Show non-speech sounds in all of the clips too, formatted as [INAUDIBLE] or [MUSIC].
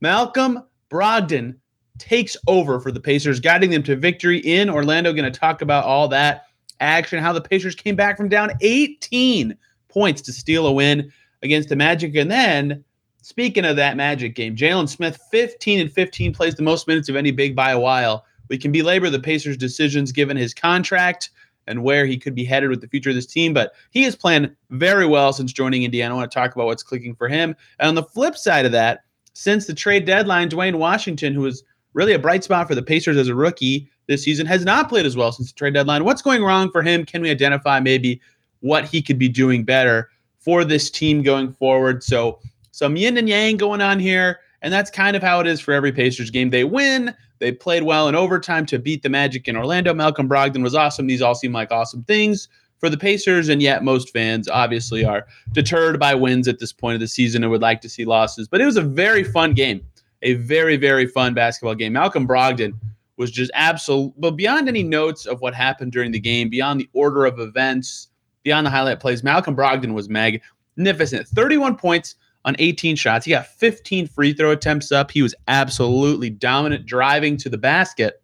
Malcolm Brogdon takes over for the Pacers, guiding them to victory in Orlando. Going to talk about all that action, how the Pacers came back from down 18 points to steal a win against the Magic. And then, speaking of that Magic game, Jalen Smith, 15 and 15, plays the most minutes of any big by a while. We can belabor the Pacers' decisions given his contract and where he could be headed with the future of this team. But he has played very well since joining Indiana. I want to talk about what's clicking for him. And on the flip side of that, since the trade deadline, Duane Washington, who was really a bright spot for the Pacers as a rookie this season, has not played as well since the trade deadline. What's going wrong for him? Can we identify maybe what he could be doing better for this team going forward? So, some yin and yang going on here. And that's kind of how it is for every Pacers game. They win, they played well in overtime to beat the Magic in Orlando. Malcolm Brogdon was awesome. These all seem like awesome things for the Pacers, and yet most fans obviously are deterred by wins at this point of the season and would like to see losses. But it was a very fun game, a very, very fun basketball game. Malcolm Brogdon was just absolute, but beyond any notes of what happened during the game, beyond the order of events, beyond the highlight plays, Malcolm Brogdon was magnificent. 31 points on 18 shots. He got 15 free throw attempts up. He was absolutely dominant driving to the basket.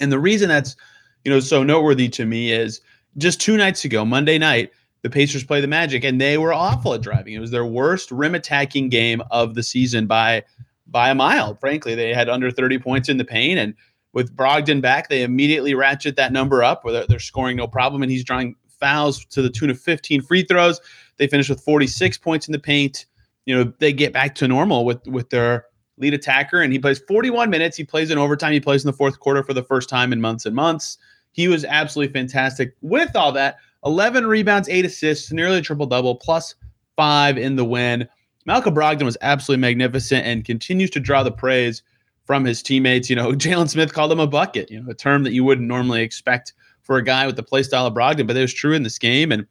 And the reason that's, you know, so noteworthy to me is just two nights ago, Monday night, the Pacers play the Magic and they were awful at driving. It was their worst rim attacking game of the season by by a mile. Frankly, they had under 30 points in the paint and with Brogdon back, they immediately ratchet that number up where they're, they're scoring no problem and he's drawing fouls to the tune of 15 free throws. They finished with 46 points in the paint you know they get back to normal with with their lead attacker and he plays 41 minutes he plays in overtime he plays in the fourth quarter for the first time in months and months he was absolutely fantastic. With all that 11 rebounds 8 assists nearly a triple double plus 5 in the win. Malcolm brogdon was absolutely magnificent and continues to draw the praise from his teammates. You know [LAUGHS] jalen smith called him a bucket you know a term that you wouldn't normally expect for a guy with the play style of brogdon but it was true in this game. And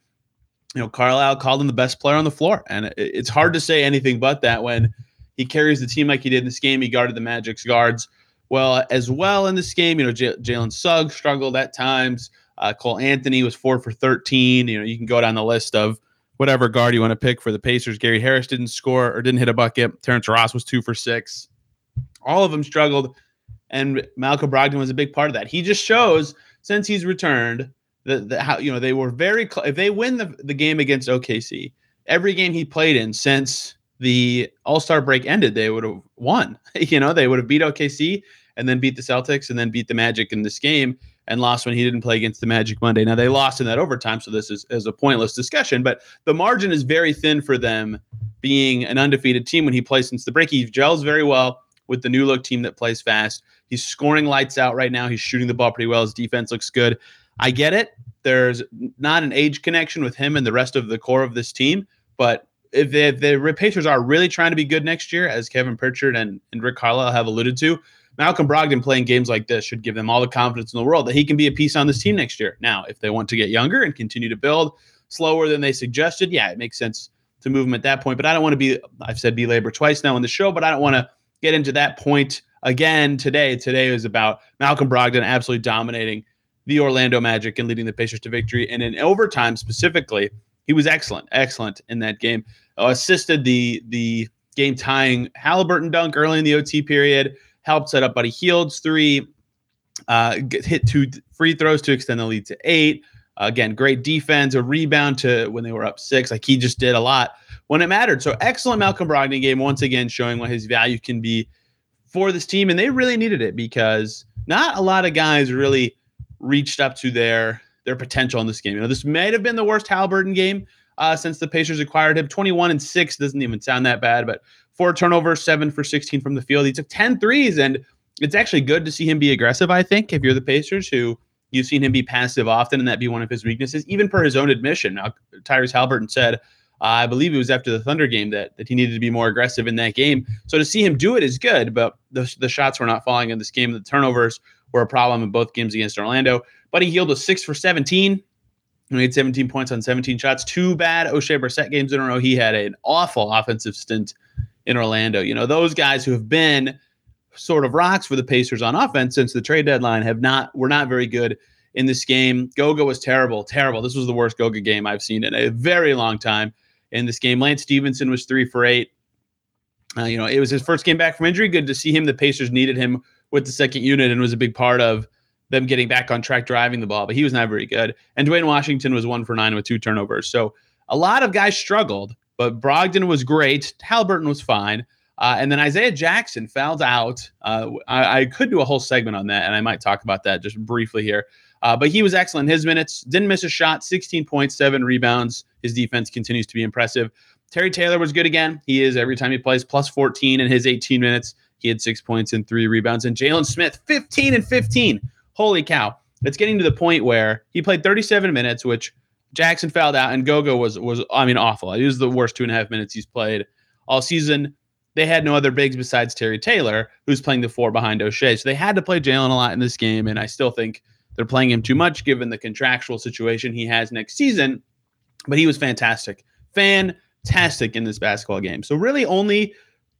you know, Carlisle called him the best player on the floor. And it's hard to say anything but that when he carries the team like he did in this game. He guarded the Magic's guards well as well in this game. You know, J- Jalen Suggs struggled at times. Uh, Cole Anthony was four for 13. You know, you can go down the list of whatever guard you want to pick for the Pacers. Gary Harris didn't score or didn't hit a bucket. Terrence Ross was two for six. All of them struggled. And Malcolm Brogdon was a big part of that. He just shows since he's returned that, the how you know they were very cl- if they win the, the game against OKC, every game he played in since the All Star break ended, they would have won. [LAUGHS] you know, they would have beat OKC and then beat the Celtics and then beat the Magic in this game and lost when he didn't play against the Magic Monday. Now they lost in that overtime, so this is, is a pointless discussion. But the margin is very thin for them being an undefeated team when he plays since the break. He gels very well with the new look team that plays fast. He's scoring lights out right now. He's shooting the ball pretty well. His defense looks good. I get it. There's not an age connection with him and the rest of the core of this team, but if, they, if the Pacers are really trying to be good next year, as Kevin Pritchard and, and Rick Carlisle have alluded to, Malcolm Brogdon playing games like this should give them all the confidence in the world that he can be a piece on this team next year. Now, if they want to get younger and continue to build slower than they suggested, yeah, it makes sense to move him at that point. But I don't want to be, I've said belabor twice now in the show, but I don't want to get into that point again today. Today is about Malcolm Brogdon absolutely dominating the Orlando Magic and leading the Pacers to victory. And in overtime specifically, he was excellent, excellent in that game. Uh, assisted the the game tying Haliburton dunk early in the OT period. Helped set up Buddy Hield's three. Uh, hit two free throws to extend the lead to eight. Again, great defense, a rebound to when they were up six. Like he just did a lot when it mattered. So excellent Malcolm Brogdon game once again, showing what his value can be for this team, and they really needed it because not a lot of guys really reached up to their their potential in this game. You know, this might have been the worst Haliburton game uh, since the Pacers acquired him. 21 and 6 doesn't even sound that bad, but four turnovers, seven for 16 from the field. He took 10 threes, and it's actually good to see him be aggressive, I think, if you're the Pacers who you've seen him be passive often, and that be one of his weaknesses, even per his own admission. Now, Tyrese Haliburton said, Uh, I believe it was after the Thunder game that, that he needed to be more aggressive in that game. So to see him do it is good, but the, the shots were not falling in this game. The turnovers were a problem in both games against Orlando. Buddy Hield with six for 17. He made 17 points on 17 shots. Two bad Oshae Brissett games in a row. He had an awful offensive stint in Orlando. You know, those guys who have been sort of rocks for the Pacers on offense since the trade deadline have not were not very good in this game. Goga was terrible, terrible. This was the worst Goga game I've seen in a very long time. In this game, Lance Stephenson was three for eight. Uh, you know, it was his first game back from injury. Good to see him. The Pacers needed him with the second unit and was a big part of them getting back on track driving the ball, but he was not very good. And Duane Washington was one for nine with two turnovers. So a lot of guys struggled, but Brogdon was great. Haliburton was fine. Uh, and then Isaiah Jackson fouled out. Uh, I, I, could do a whole segment on that, and I might talk about that just briefly here. Uh, but he was excellent his minutes. Didn't miss a shot. 16 points, seven rebounds. His defense continues to be impressive. Terry Taylor was good again. He is every time he plays plus 14 in his 18 minutes. He had six points and three rebounds. And Jalen Smith, 15 and 15 holy cow. It's getting to the point where he played 37 minutes, which Jackson fouled out, and Goga was was I mean awful. It was the worst two and a half minutes he's played all season. They had no other bigs besides Terry Taylor, who's playing the four behind Oshae. So they had to play Jalen a lot in this game, and I still think they're playing him too much given the contractual situation he has next season. But he was fantastic, fantastic in this basketball game. So really only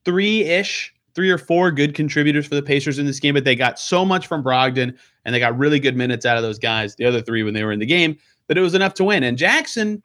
three ish three or four good contributors for the Pacers in this game, but they got so much from Brogdon and they got really good minutes out of those guys, the other three when they were in the game, that it was enough to win. And Jackson,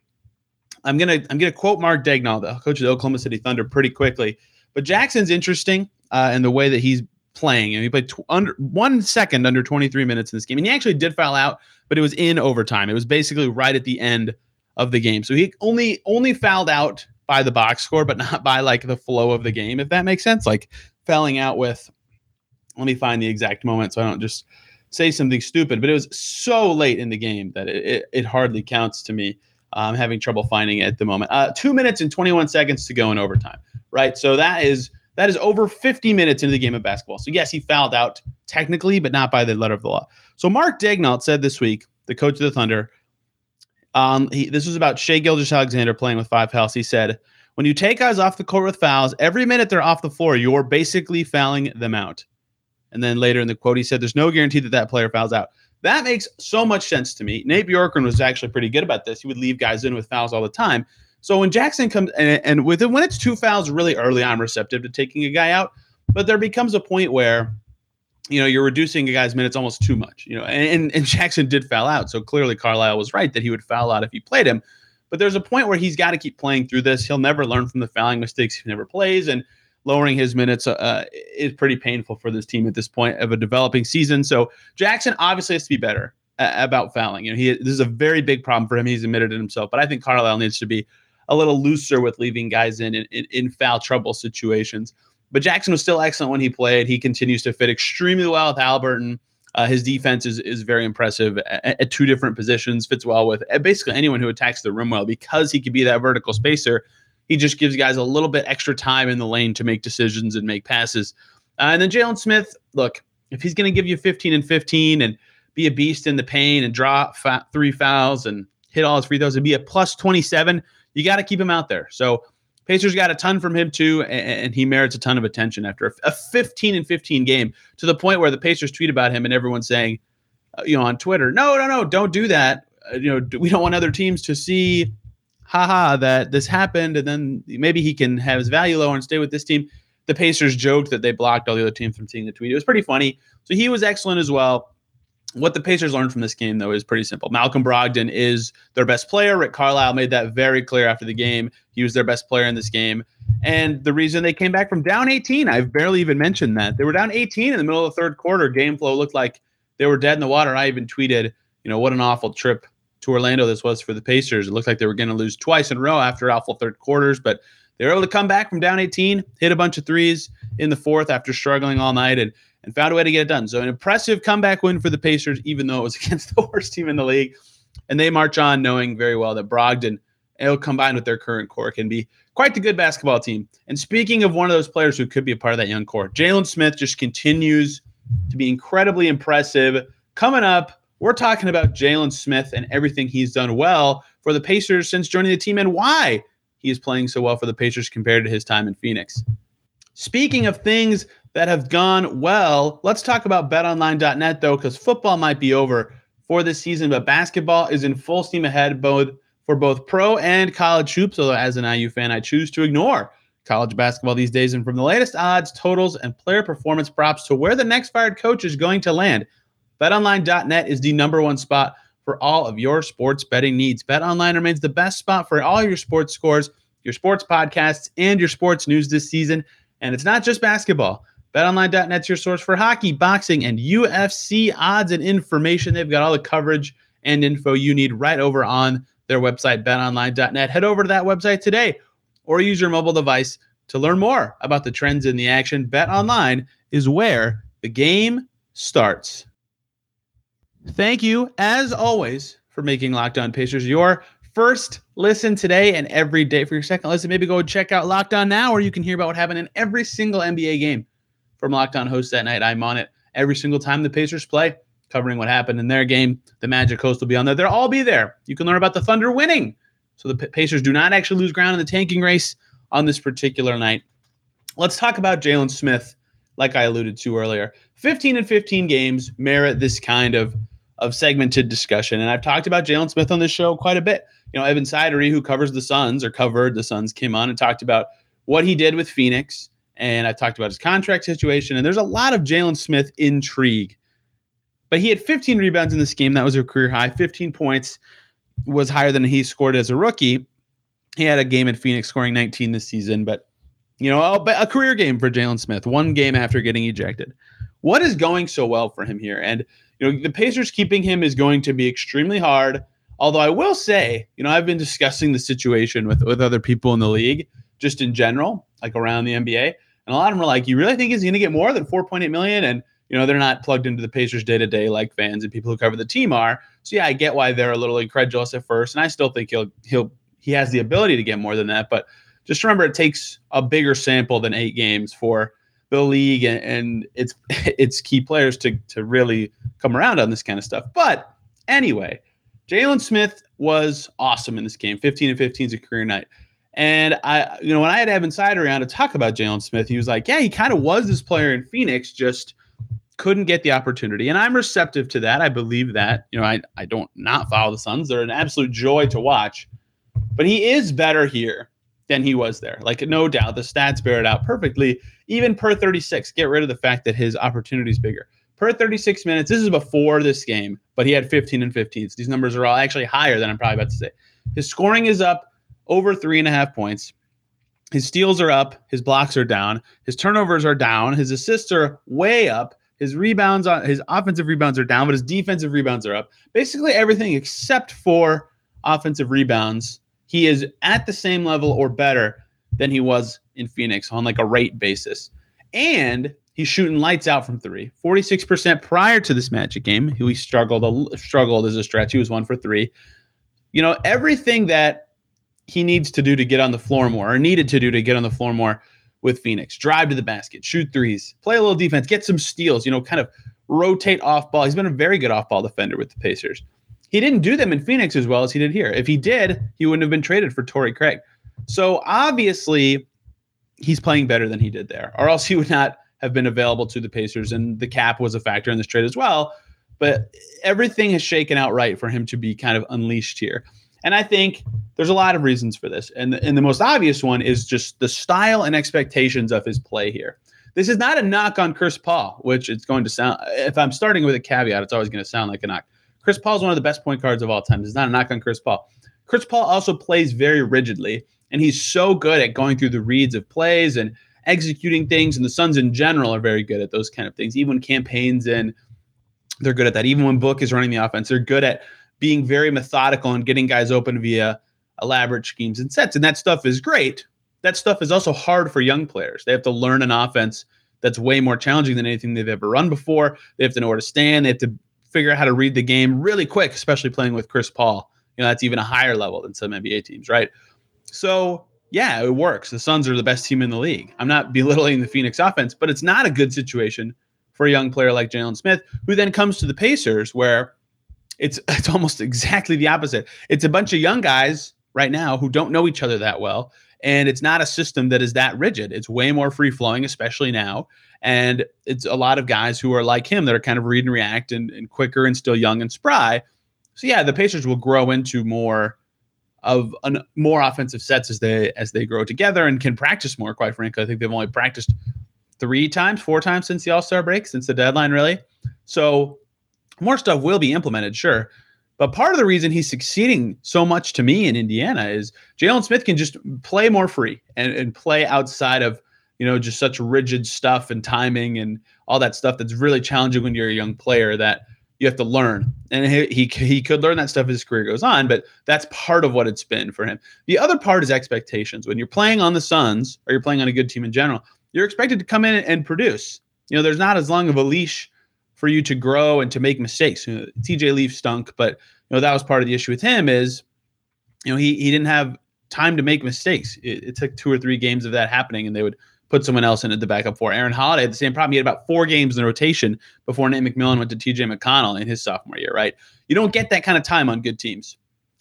I'm gonna I'm gonna quote Mark Daigneault, the coach of the Oklahoma City Thunder, pretty quickly. But Jackson's interesting uh, in the way that he's playing. And he played tw- under one second under 23 minutes in this game, and he actually did foul out, but it was in overtime. It was basically right at the end of the game, so he only only fouled out by the box score, but not by like the flow of the game, if that makes sense. Like felling out with, let me find the exact moment so I don't just say something stupid, but it was so late in the game that it, it, it hardly counts to me. I'm having trouble finding it at the moment. Uh, two minutes and 21 seconds to go in overtime, right? So that is that is over 50 minutes into the game of basketball. So yes, he fouled out technically, but not by the letter of the law. So Mark Daigneault said this week, the coach of the Thunder, um, he, this was about Shai Gilgeous-Alexander playing with five fouls. He said, when you take guys off the court with fouls, every minute they're off the floor, you're basically fouling them out. And then later in the quote, he said, There's no guarantee that that player fouls out. That makes so much sense to me. Nate Bjorkgren was actually pretty good about this. He would leave guys in with fouls all the time. So when Jackson comes and, and with it, when it's two fouls really early, I'm receptive to taking a guy out. But there becomes a point where, you know, you're reducing a guy's minutes almost too much. You know, and, and Jackson did foul out. So clearly Carlisle was right that he would foul out if he played him. But there's a point where he's got to keep playing through this. He'll never learn from the fouling mistakes he never plays, and lowering his minutes uh, is pretty painful for this team at this point of a developing season. So Jackson obviously has to be better uh, about fouling. You know, he this is a very big problem for him. He's admitted it himself, but I think Carlisle needs to be a little looser with leaving guys in in, in foul trouble situations. But Jackson was still excellent when he played. He continues to fit extremely well with Haliburton. Uh, his defense is is very impressive at, at, two different positions. Fits well with basically anyone who attacks the rim well because he could be that vertical spacer. He just gives guys a little bit extra time in the lane to make decisions and make passes. Uh, and then Jalen Smith, look, if he's going to give you 15 and 15 and be a beast in the paint and draw three fouls and hit all his free throws and be a plus 27, you got to keep him out there. So Pacers got a ton from him too, and, he merits a ton of attention after a, 15 and 15 game to the point where the Pacers tweet about him and everyone's saying, uh, you know, on Twitter, no, no, no, don't do that. Uh, you know, we don't want other teams to see, haha, that this happened, and then maybe he can have his value lower and stay with this team. The Pacers joked that they blocked all the other teams from seeing the tweet. It was pretty funny. So he was excellent as well what the Pacers learned from this game, though, is pretty simple. Malcolm Brogdon is their best player. Rick Carlisle made that very clear after the game. He was their best player in this game. And the reason they came back from down 18, I've barely even mentioned that. They were down 18 in the middle of the third quarter. Game flow looked like they were dead in the water. I even tweeted, you know, what an awful trip to Orlando this was for the Pacers. It looked like they were going to lose twice in a row after awful third quarters, but they were able to come back from down 18, hit a bunch of threes in the fourth after struggling all night. And and found a way to get it done. So an impressive comeback win for the Pacers, even though it was [LAUGHS] against the worst team in the league. And they march on knowing very well that Brogdon, it'll combined with their current core, can be quite the good basketball team. And speaking of one of those players who could be a part of that young core, Jalen Smith just continues to be incredibly impressive. Coming up, we're talking about Jalen Smith and everything he's done well for the Pacers since joining the team and why he is playing so well for the Pacers compared to his time in Phoenix. Speaking of things that have gone well, let's talk about betonline.net though, because football might be over for this season, but basketball is in full steam ahead both for both pro and college hoops. Although, as an IU fan, I choose to ignore college basketball these days. And from the latest odds, totals, and player performance props to where the next fired coach is going to land, betonline.net is the number one spot for all of your sports betting needs. BetOnline remains the best spot for all your sports scores, your sports podcasts, and your sports news this season. And it's not just basketball. BetOnline.net's your source for hockey, boxing, and UFC odds and information. They've got all the coverage and info you need right over on their website, betonline.net. Head over to that website today or use your mobile device to learn more about the trends in the action. BetOnline is where the game starts. Thank you, as always, for making Locked On Pacers your first listen today and every day. For your second listen, maybe go check out Locked On Now, where you can hear about what happened in every single NBA game from Locked On host that night. I'm on it every single time the Pacers play, covering what happened in their game. The Magic host will be on there. They'll all be there. You can learn about the Thunder winning. So the Pacers do not actually lose ground in the tanking race on this particular night. Let's talk about Jalen Smith, like I alluded to earlier. 15 and 15 games merit this kind of of segmented discussion. And I've talked about Jalen Smith on this show quite a bit. You know, Evan Sidery, who covers the Suns or covered the Suns, came on and talked about what he did with Phoenix. And I talked about his contract situation. And there's a lot of Jalen Smith intrigue. But he had 15 rebounds in this game. That was a career high. 15 points was higher than he scored as a rookie. He had a game in Phoenix scoring 19 this season, but you know, a, career game for Jalen Smith, one game after getting ejected. What is going so well for him here? And you know, the Pacers keeping him is going to be extremely hard. Although I will say, you know, I've been discussing the situation with with other people in the league, just in general, like around the NBA, and a lot of them are like, "You really think he's going to get more than 4.8 million?" And you know, they're not plugged into the Pacers day to day like fans and people who cover the team are. So yeah, I get why they're a little incredulous at first, and I still think he'll he'll he has the ability to get more than that. But just remember, it takes a bigger sample than eight games for the league and, and its [LAUGHS] its key players to to really come around on this kind of stuff. But anyway, Jalen Smith was awesome in this game. 15 and 15 is a career night. And I, you know, when I had Evan Sidery on to talk about Jalen Smith, he was like, "Yeah, he kind of was this player in Phoenix, just couldn't get the opportunity." And I'm receptive to that. I believe that. You know, I I don't not follow the Suns; they're an absolute joy to watch. But he is better here than he was there. Like, no doubt, the stats bear it out perfectly. Even per 36, get rid of the fact that his opportunity is bigger. Per 36 minutes, this is before this game, but he had 15 and 15. So these numbers are all actually higher than I'm probably about to say. His scoring is up over three and a half points. His steals are up. His blocks are down. His turnovers are down. His assists are way up. His rebounds on his offensive rebounds are down, but his defensive rebounds are up. Basically everything except for offensive rebounds he is at the same level or better than he was in Phoenix on like a rate basis. And he's shooting lights out from three. 46% prior to this Magic game. Who he struggled struggled as a stretch. He was one for three. You know, everything that he needs to do to get on the floor more, or needed to do to get on the floor more with Phoenix. Drive to the basket, shoot threes, play a little defense, get some steals, you know, kind of rotate off ball. He's been a very good off ball defender with the Pacers. He didn't do them in Phoenix as well as he did here. If he did, he wouldn't have been traded for Torrey Craig. So obviously, he's playing better than he did there, or else he would not have been available to the Pacers. And the cap was a factor in this trade as well. But everything has shaken out right for him to be kind of unleashed here. And I think there's a lot of reasons for this. And the, and the most obvious one is just the style and expectations of his play here. This is not a knock on Chris Paul, which it's going to sound, if I'm starting with a caveat, it's always going to sound like a knock. Chris Paul is one of the best point guards of all time. It's not a knock on Chris Paul. Chris Paul also plays very rigidly, and he's so good at going through the reads of plays and executing things. And the Suns in general are very good at those kind of things. Even when Cam Payne's in, they're good at that. Even when Book is running the offense, they're good at being very methodical and getting guys open via elaborate schemes and sets. And that stuff is great. That stuff is also hard for young players. They have to learn an offense that's way more challenging than anything they've ever run before. They have to know where to stand. They have to figure out how to read the game really quick, especially playing with Chris Paul. You know, that's even a higher level than some NBA teams, right? So, yeah, it works. The Suns are the best team in the league. I'm not belittling the Phoenix offense, but it's not a good situation for a young player like Jalen Smith, who then comes to the Pacers, where it's [LAUGHS] it's almost exactly the opposite. It's a bunch of young guys right now who don't know each other that well. And it's not a system that is that rigid. It's way more free flowing, especially now. And it's a lot of guys who are like him that are kind of read and react and, and quicker and still young and spry. So yeah, the Pacers will grow into more of an, more offensive sets as they as they grow together and can practice more. Quite frankly, I think they've only practiced three times, four times since the All Star break, since the deadline, really. So more stuff will be implemented, sure. But part of the reason he's succeeding so much to me in Indiana is Jalen Smith can just play more free and, and play outside of you know just such rigid stuff and timing and all that stuff that's really challenging when you're a young player that you have to learn. And he, he, he could learn that stuff as his career goes on, but that's part of what it's been for him. The other part is expectations. When you're playing on the Suns or you're playing on a good team in general, you're expected to come in and produce. You know, there's not as long of a leash for you to grow and to make mistakes. You know, TJ Leaf stunk, but you know that was part of the issue with him is, you know, he he didn't have time to make mistakes. It, it took two or three games of that happening, and they would put someone else in the backup for. Aaron Holiday the same problem. He had about four games in rotation before Nate McMillan went to TJ McConnell in his sophomore year, right? You don't get that kind of time on good teams.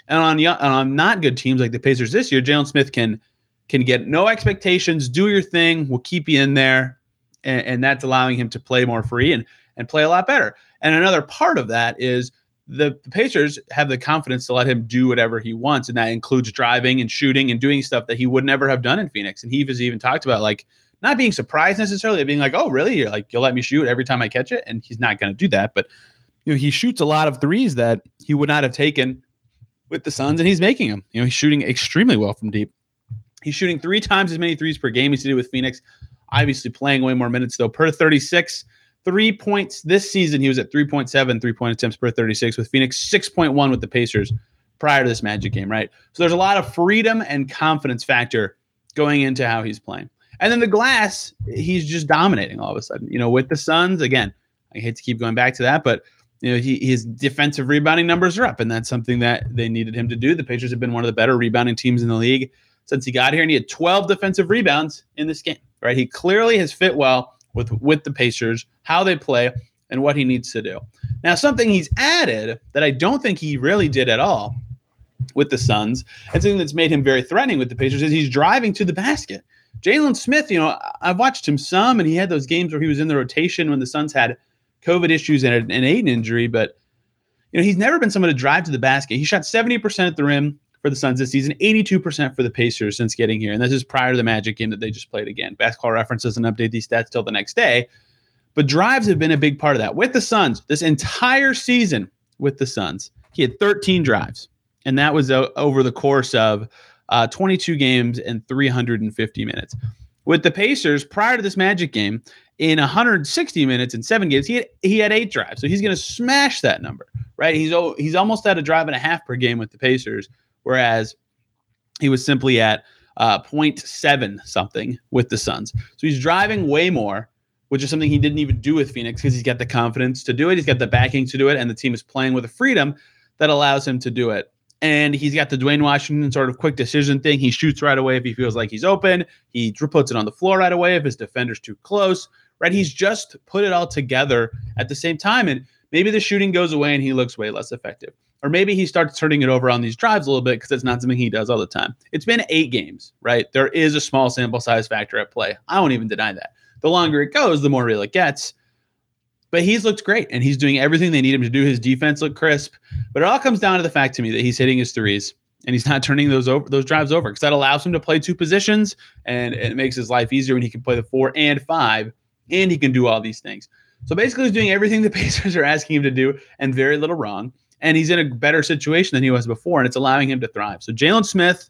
And on, on not good teams like the Pacers this year, Jalen Smith can can get no expectations, do your thing, we'll keep you in there. And, and that's allowing him to play more free and and play a lot better. And another part of that is the, the, Pacers have the confidence to let him do whatever he wants, and that includes driving and shooting and doing stuff that he would never have done in Phoenix. And he has even talked about like not being surprised necessarily, being like, "Oh, really? You're like you'll let me shoot every time I catch it," and he's not going to do that. But you know, he shoots a lot of threes that he would not have taken with the Suns, and he's making them. You know, he's shooting extremely well from deep. He's shooting three times as many threes per game as he did with Phoenix. Obviously, playing way more minutes though per 36. Three points this season, he was at 3.7 three point attempts per 36 with Phoenix, 6.1 with the Pacers prior to this Magic game, right? So there's a lot of freedom and confidence factor going into how he's playing. And then the glass, he's just dominating all of a sudden. You know, with the Suns, again, I hate to keep going back to that, but you know, he, his defensive rebounding numbers are up, and that's something that they needed him to do. The Pacers have been one of the better rebounding teams in the league since he got here, and he had 12 defensive rebounds in this game. Right, he clearly has fit well with with the Pacers, how they play, and what he needs to do. Now, something he's added that I don't think he really did at all with the Suns, and something that's made him very threatening with the Pacers is he's driving to the basket. Jalen Smith, you know, I've watched him some, and he had those games where he was in the rotation when the Suns had COVID issues and an Ayton injury. But you know, he's never been someone to drive to the basket. He shot seventy percent at the rim for the Suns this season, eighty-two percent for the Pacers since getting here, and this is prior to the Magic game that they just played again. Basketball Reference doesn't update these stats till the next day, but drives have been a big part of that with the Suns. This entire season with the Suns, he had thirteen drives, and that was uh, over the course of uh, 22 games and 350 minutes. With the Pacers, prior to this Magic game, in 160 minutes and seven games, he had he had eight drives. So he's going to smash that number, right? He's he's almost at a drive and a half per game with the Pacers, whereas he was simply at uh, 0.7 something with the Suns. So he's driving way more, which is something he didn't even do with Phoenix because he's got the confidence to do it. He's got the backing to do it, and the team is playing with a freedom that allows him to do it and he's got the Duane Washington sort of quick decision thing. He shoots right away if he feels like he's open. He puts it on the floor right away if his defender's too close. Right? He's just put it all together at the same time, and maybe the shooting goes away and he looks way less effective. Or maybe he starts turning it over on these drives a little bit because it's not something he does all the time. It's been eight games, right? There is a small sample size factor at play. I won't even deny that. The longer it goes, the more real it gets. But he's looked great and he's doing everything they need him to do. His defense looked crisp. But it all comes down to the fact to me that he's hitting his threes and he's not turning those over those drives over because that allows him to play two positions and it makes his life easier when he can play the four and five and he can do all these things. So basically he's doing everything the [LAUGHS] Pacers are asking him to do and very little wrong. And he's in a better situation than he was before, and it's allowing him to thrive. So Jalen Smith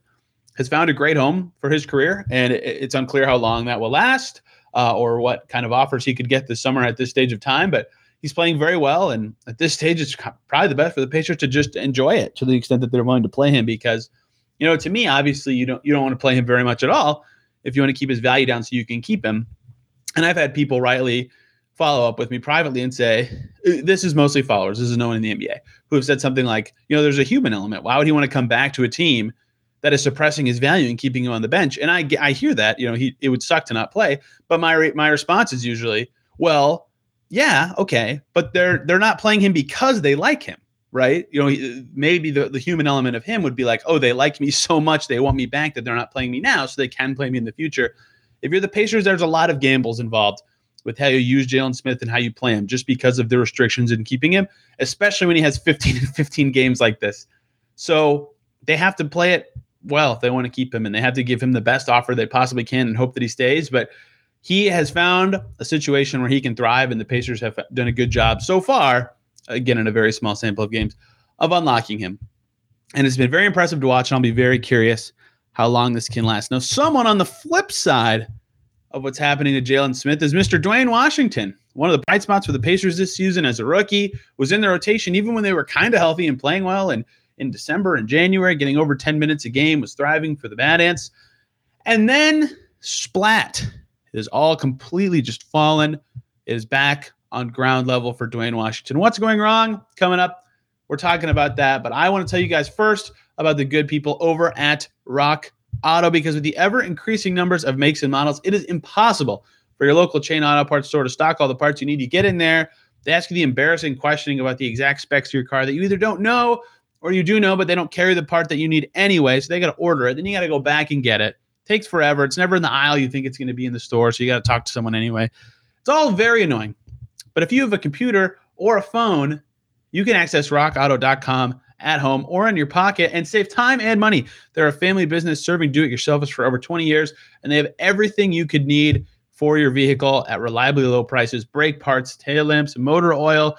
has found a great home for his career, and it's unclear how long that will last uh, or what kind of offers he could get this summer at this stage of time. But he's playing very well, and at this stage, it's probably the best for the Pacers to just enjoy it to the extent that they're willing to play him. Because, you know, to me, obviously, you don't you don't want to play him very much at all if you want to keep his value down so you can keep him. And I've had people rightly follow up with me privately and say, uh, this is mostly followers. This is no one in the NBA who have said something like, you know, there's a human element. Why would he want to come back to a team that is suppressing his value and keeping him on the bench. And I I hear that, you know, he it would suck to not play, but my my response is usually, well, yeah, okay, but they're they're not playing him because they like him. right? You know, maybe the, the human element of him would be like, oh, they like me [LAUGHS] so much, they want me back that they're not playing me now, so they can play me in the future. If you're the Pacers, there's a lot of gambles involved with how you use Jalen Smith and how you play him, just because of the restrictions in keeping him, especially when he has 15 [LAUGHS] and 15 games like this. So they have to play it well if they want to keep him, and they have to give him the best offer they possibly can and hope that he stays. But he has found a situation where he can thrive, and the Pacers have done a good job so far again in a very small sample of games, of unlocking him. And it's been very impressive to watch, and I'll be very curious how long this can last. Now, someone on the flip side of what's happening to Jalen Smith is Mr. Duane Washington. One of the bright spots for the Pacers this season as a rookie was in the rotation, even when they were kind of healthy and playing well. And in December and January, getting over 10 minutes a game, was thriving for the Mad Ants. And then splat. Is all completely just fallen. It is back on ground level for Duane Washington. What's going wrong? Coming up, we're talking about that. But I want to tell you guys first about the good people over at Rock Auto because with the ever increasing numbers of makes and models, it is impossible for your local chain auto parts store to stock all the parts you need. You get in there, they ask you the embarrassing questioning about the exact specs of your car that you either don't know or you do know, but they don't carry the part that you need anyway. So they got to order it. Then you got to go back and get it. Takes forever. It's never in the aisle you think it's going to be in the store. So you got to talk to someone anyway. It's all very annoying. But if you have a computer or a phone, you can access rockauto.com at home or in your pocket and save time and money. They're a family business serving do it yourselfers for over 20 years, and they have everything you could need for your vehicle at reliably low prices brake parts, tail lamps, motor oil,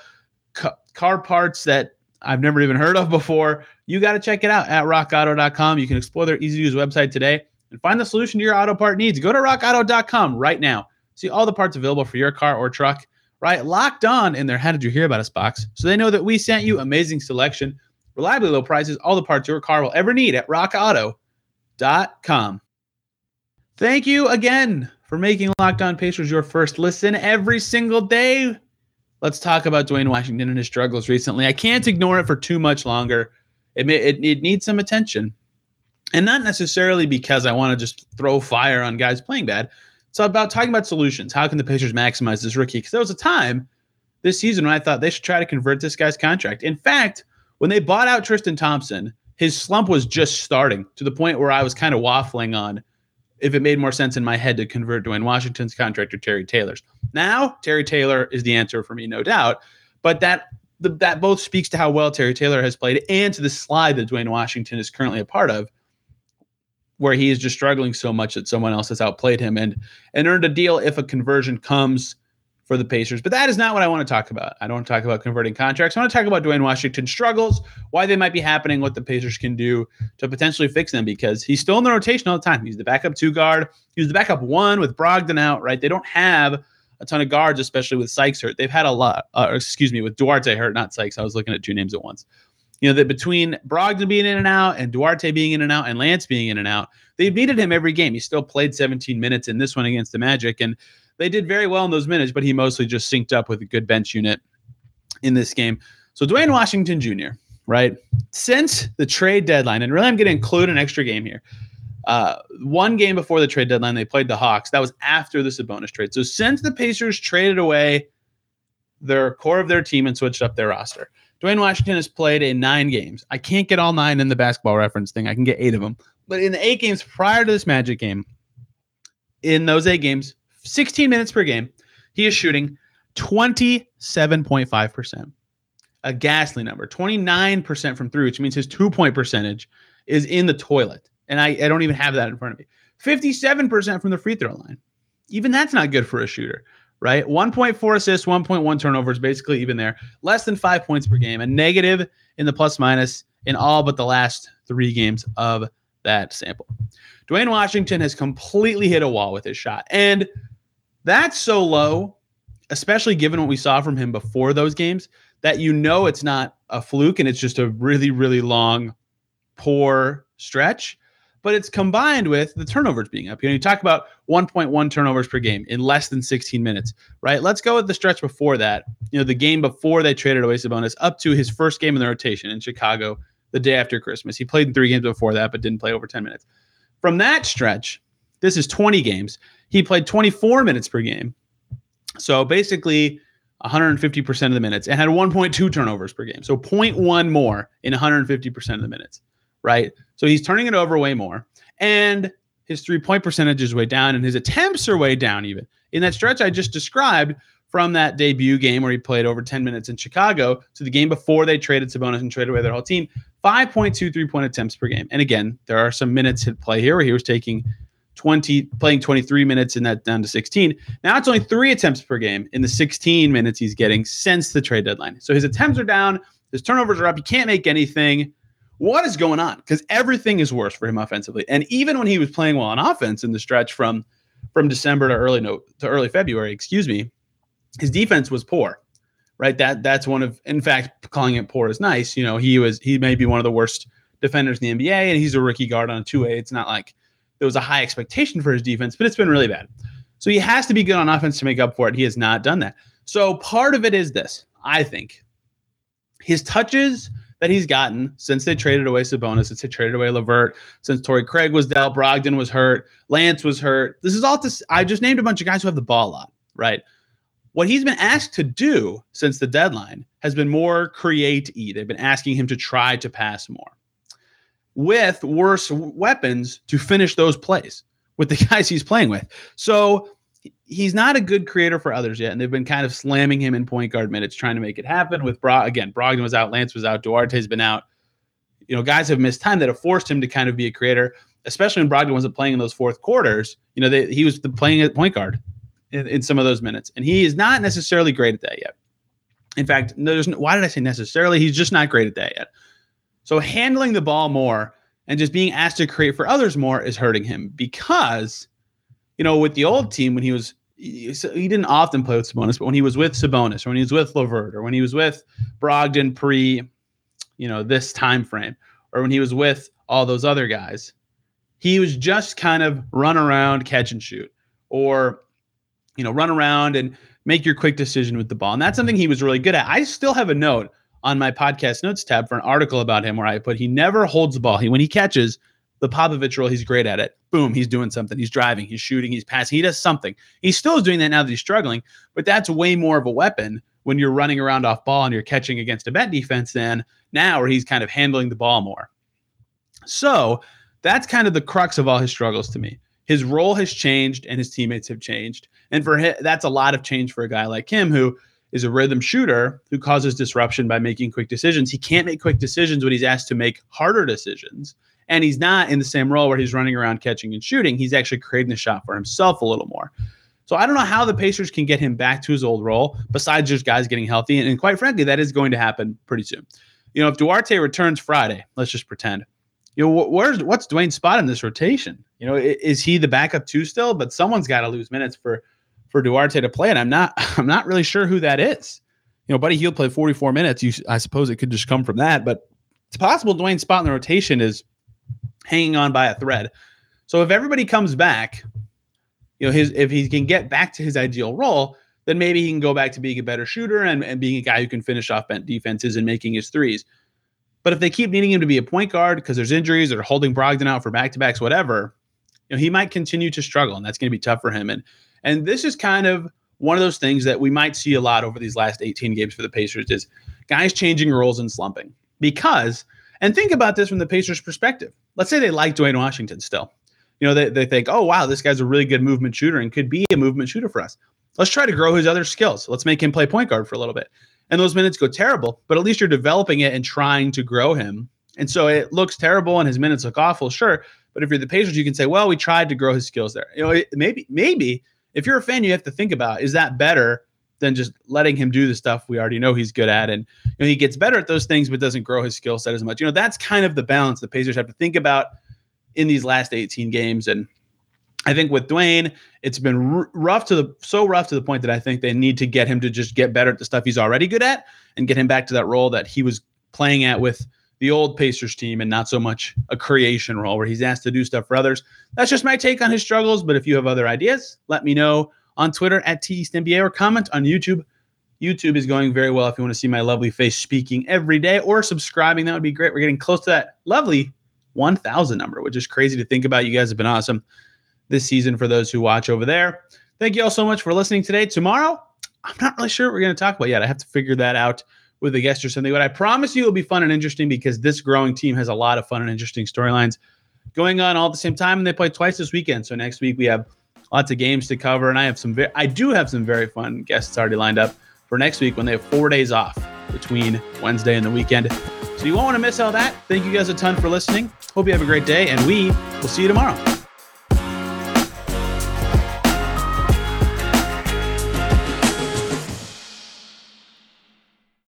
ca- car parts that I've never even heard of before. You got to check it out at rockauto.com. You can explore their easy to use website today and find the solution to your auto part needs. Go to rockauto.com right now. See all the parts available for your car or truck right? Locked on in their How Did You Hear About Us box. So they know that we sent you amazing selection, reliably low prices, all the parts your car will ever need at rockauto.com. Thank you again for making Locked On Pacers your first listen every single day. Let's talk about Duane Washington and his struggles recently. I can't ignore it for too much longer. It, may, it, it needs some attention. And not necessarily because I want to just throw fire on guys playing bad, It's about talking about solutions. How can the Pacers maximize this rookie? Because there was a time this season when I thought they should try to convert this guy's contract. In fact, when they bought out Tristan Thompson, his slump was just starting to the point where I was kind of waffling on if it made more sense in my head to convert Duane Washington's contract to Terry Taylor's. Now, Terry Taylor is the answer for me, no doubt. But that the, that both speaks to how well Terry Taylor has played and to the slide that Duane Washington is currently a part of where he is just struggling so much that someone else has outplayed him and and earned a deal if a conversion comes for the Pacers. But that is not what I want to talk about. I don't want to talk about converting contracts. I want to talk about Duane Washington struggles, why they might be happening, what the Pacers can do to potentially fix them because he's still in the rotation all the time. He's the backup two guard. He was the backup one with Brogdon out, right? They don't have a ton of guards, especially with Sykes hurt. They've had a lot, uh, excuse me, with Duarte hurt, not Sykes. I was looking at two names at once you know, that between Brogdon being in and out and Duarte being in and out and Lance being in and out, they've needed him every game. He still played 17 minutes in this one against the Magic, and they did very well in those minutes, but he mostly just synced up with a good bench unit in this game. So Duane Washington Jr., right? Since the trade deadline, and really I'm going to include an extra game here. Uh, one game before the trade deadline, they played the Hawks. That was after the Sabonis trade. So since the Pacers traded away their core of their team and switched up their roster, Duane Washington has played in nine games. I can't get all nine in the basketball reference thing. I can get eight of them. But in the eight games prior to this Magic game, in those eight games, 16 minutes per game, he is shooting 27.5%. A ghastly number. 29% from three, which means his two point percentage is in the toilet. And I, I don't even have that in front of me. 57% from the free throw line. Even that's not good for a shooter right? 1.4 assists, 1.1 turnovers, basically even there. Less than five points per game, and negative in the plus minus in all but the last three games of that sample. Duane Washington has completely hit a wall with his shot. And that's so low, especially given what we saw from him before those games, that you know it's not a fluke and it's just a really, really long, poor stretch but it's combined with the turnovers being up. You know, you talk about 1.1 turnovers per game in less than 16 minutes, right? Let's go with the stretch before that. You know, the game before they traded away Sabonis up to his first game in the rotation in Chicago the day after Christmas. He played in three games before that, but didn't play over 10 minutes. From that stretch, this is 20 games. He played 24 minutes per game. So basically, 150% of the minutes and had 1.2 turnovers per game. So 0.1 more in 150% of the minutes, right? So he's turning it over way more. And his three point percentage is way down and his attempts are way down even. In that stretch I just described from that debut game where he played over 10 minutes in Chicago to the game before they traded Sabonis and traded away their whole team, 5.2 three point attempts per game. And again, there are some minutes at play here where he was taking 20, playing 23 minutes in that down to 16. Now it's only three attempts per game in the 16 minutes he's getting since the trade deadline. So his attempts are down, his turnovers are up. He can't make anything. What is going on? Because everything is worse for him offensively. And even when he was playing well on offense in the stretch from from December to early no, to early February, excuse me, his defense was poor. Right. That that's one of in fact, calling it poor is nice. You know, he was he may be one of the worst defenders in the NBA, and he's a rookie guard on a two-way. It's not like there was a high expectation for his defense, but it's been really bad. So he has to be good on offense to make up for it. He has not done that. So part of it is this, I think. His touches that he's gotten since they traded away Sabonis, since they traded away LeVert, since Torrey Craig was dealt, Brogdon was hurt, Lance was hurt. This is all this. I just named a bunch of guys who have the ball a lot, right? What he's been asked to do since the deadline has been more create e. They've been asking him to try to pass more with worse weapons to finish those plays with the [LAUGHS] guys he's playing with. So he's not a good creator for others yet, and they've been kind of slamming him in point guard minutes, trying to make it happen. With Bro again, Brogdon was out, Lance was out, Duarte's been out. You know, guys have missed time that have forced him to kind of be a creator, especially when Brogdon wasn't playing in those fourth quarters. You know, they, he was playing at point guard in, in, some of those minutes, and he is not necessarily great at that yet. In fact, there's no, why did I say necessarily? He's just not great at that yet. So handling the ball more and just being asked to create for others more is hurting him because, you know, with the old team when he was he didn't often play with Sabonis, but when he was with Sabonis or when he was with LeVert, or when he was with Brogdon pre, you know, this time frame, or when he was with all those other guys, he was just kind of run around, catch and shoot, or you know, run around and make your quick decision with the ball. And that's something he was really good at. I still have a note on my podcast notes tab for an article about him where I put he never holds the ball. He when he catches the Popovich role, he's great at it. Boom, he's doing something. He's driving, he's shooting, he's passing. He does something. He still is doing that now that he's struggling, but that's way more of a weapon when you're running around off ball and you're catching against a bet defense than now where he's kind of handling the ball more. So that's kind of the crux of all his struggles to me. His role has changed and his teammates have changed. And for him, that's a lot of change for a guy like him who is a rhythm shooter who causes disruption by making quick decisions. He can't make quick decisions when he's asked to make harder decisions. And he's not in the same role where he's running around catching and shooting. He's actually creating the shot for himself a little more. So I don't know how the Pacers can get him back to his old role, besides just guys getting healthy. And, and quite frankly, that is going to happen pretty soon. You know, if Duarte returns Friday, let's just pretend. You know, where's what's Duane's spot in this rotation? You know, is he the backup two still? But someone's got to lose minutes for for Duarte to play, and I'm not [LAUGHS] I'm not really sure who that is. You know, Buddy Hield played 44 minutes. You, I suppose it could just come from that, but it's possible Duane's spot in the rotation is hanging on by a thread. So if everybody comes back, you know, his if he can get back to his ideal role, then maybe he can go back to being a better shooter and, and being a guy who can finish off bent defenses and making his threes. But if they keep needing him to be a point guard because there's injuries or holding Brogdon out for back to backs, whatever, you know, he might continue to struggle, and that's going to be tough for him. And and this is kind of one of those things that we might see a lot over these last 18 games for the Pacers is guys changing roles and slumping. Because, and think about this from the Pacers' perspective. Let's say they like Duane Washington still. You know, they, they think, oh, wow, this guy's a really good movement shooter and could be a movement shooter for us. Let's try to grow his other skills. Let's make him play point guard for a little bit. And those minutes go terrible, but at least you're developing it and trying to grow him. And so it looks terrible and his minutes look awful, sure. But if you're the Pacers, you can say, well, we tried to grow his skills there. You know, maybe, maybe if you're a fan, you have to think about is that better than just letting him do the stuff we already know he's good at? And you know, he gets better at those things, but doesn't grow his skill set as much. You know, that's kind of the balance the Pacers have to think about in these last 18 games. And I think with Duane, it's been r- rough to the so rough to the point that I think they need to get him to just get better at the stuff he's already good at and get him back to that role that he was playing at with the old Pacers team and not so much a creation role where he's asked to do stuff for others. That's just my take on his struggles. But if you have other ideas, let me know on Twitter at TEastNBA or comment on YouTube. YouTube is going very well if you want to see my lovely face speaking every day or subscribing. That would be great. We're getting close to that lovely 1,000 number, which is crazy to think about. You guys have been awesome this season for those who watch over there. Thank you all so much for listening today. Tomorrow, I'm not really sure what we're going to talk about yet. I have to figure that out with a guest or something. But I promise you it'll be fun and interesting because this growing team has a lot of fun and interesting storylines going on all at the same time. And they play twice this weekend. So next week we have lots of games to cover. And I have some, ve- I do have some very fun guests already lined up for next week when they have four days off between Wednesday and the weekend. So you won't want to miss all that. Thank you guys a ton for listening. Hope you have a great day, and we will see you tomorrow.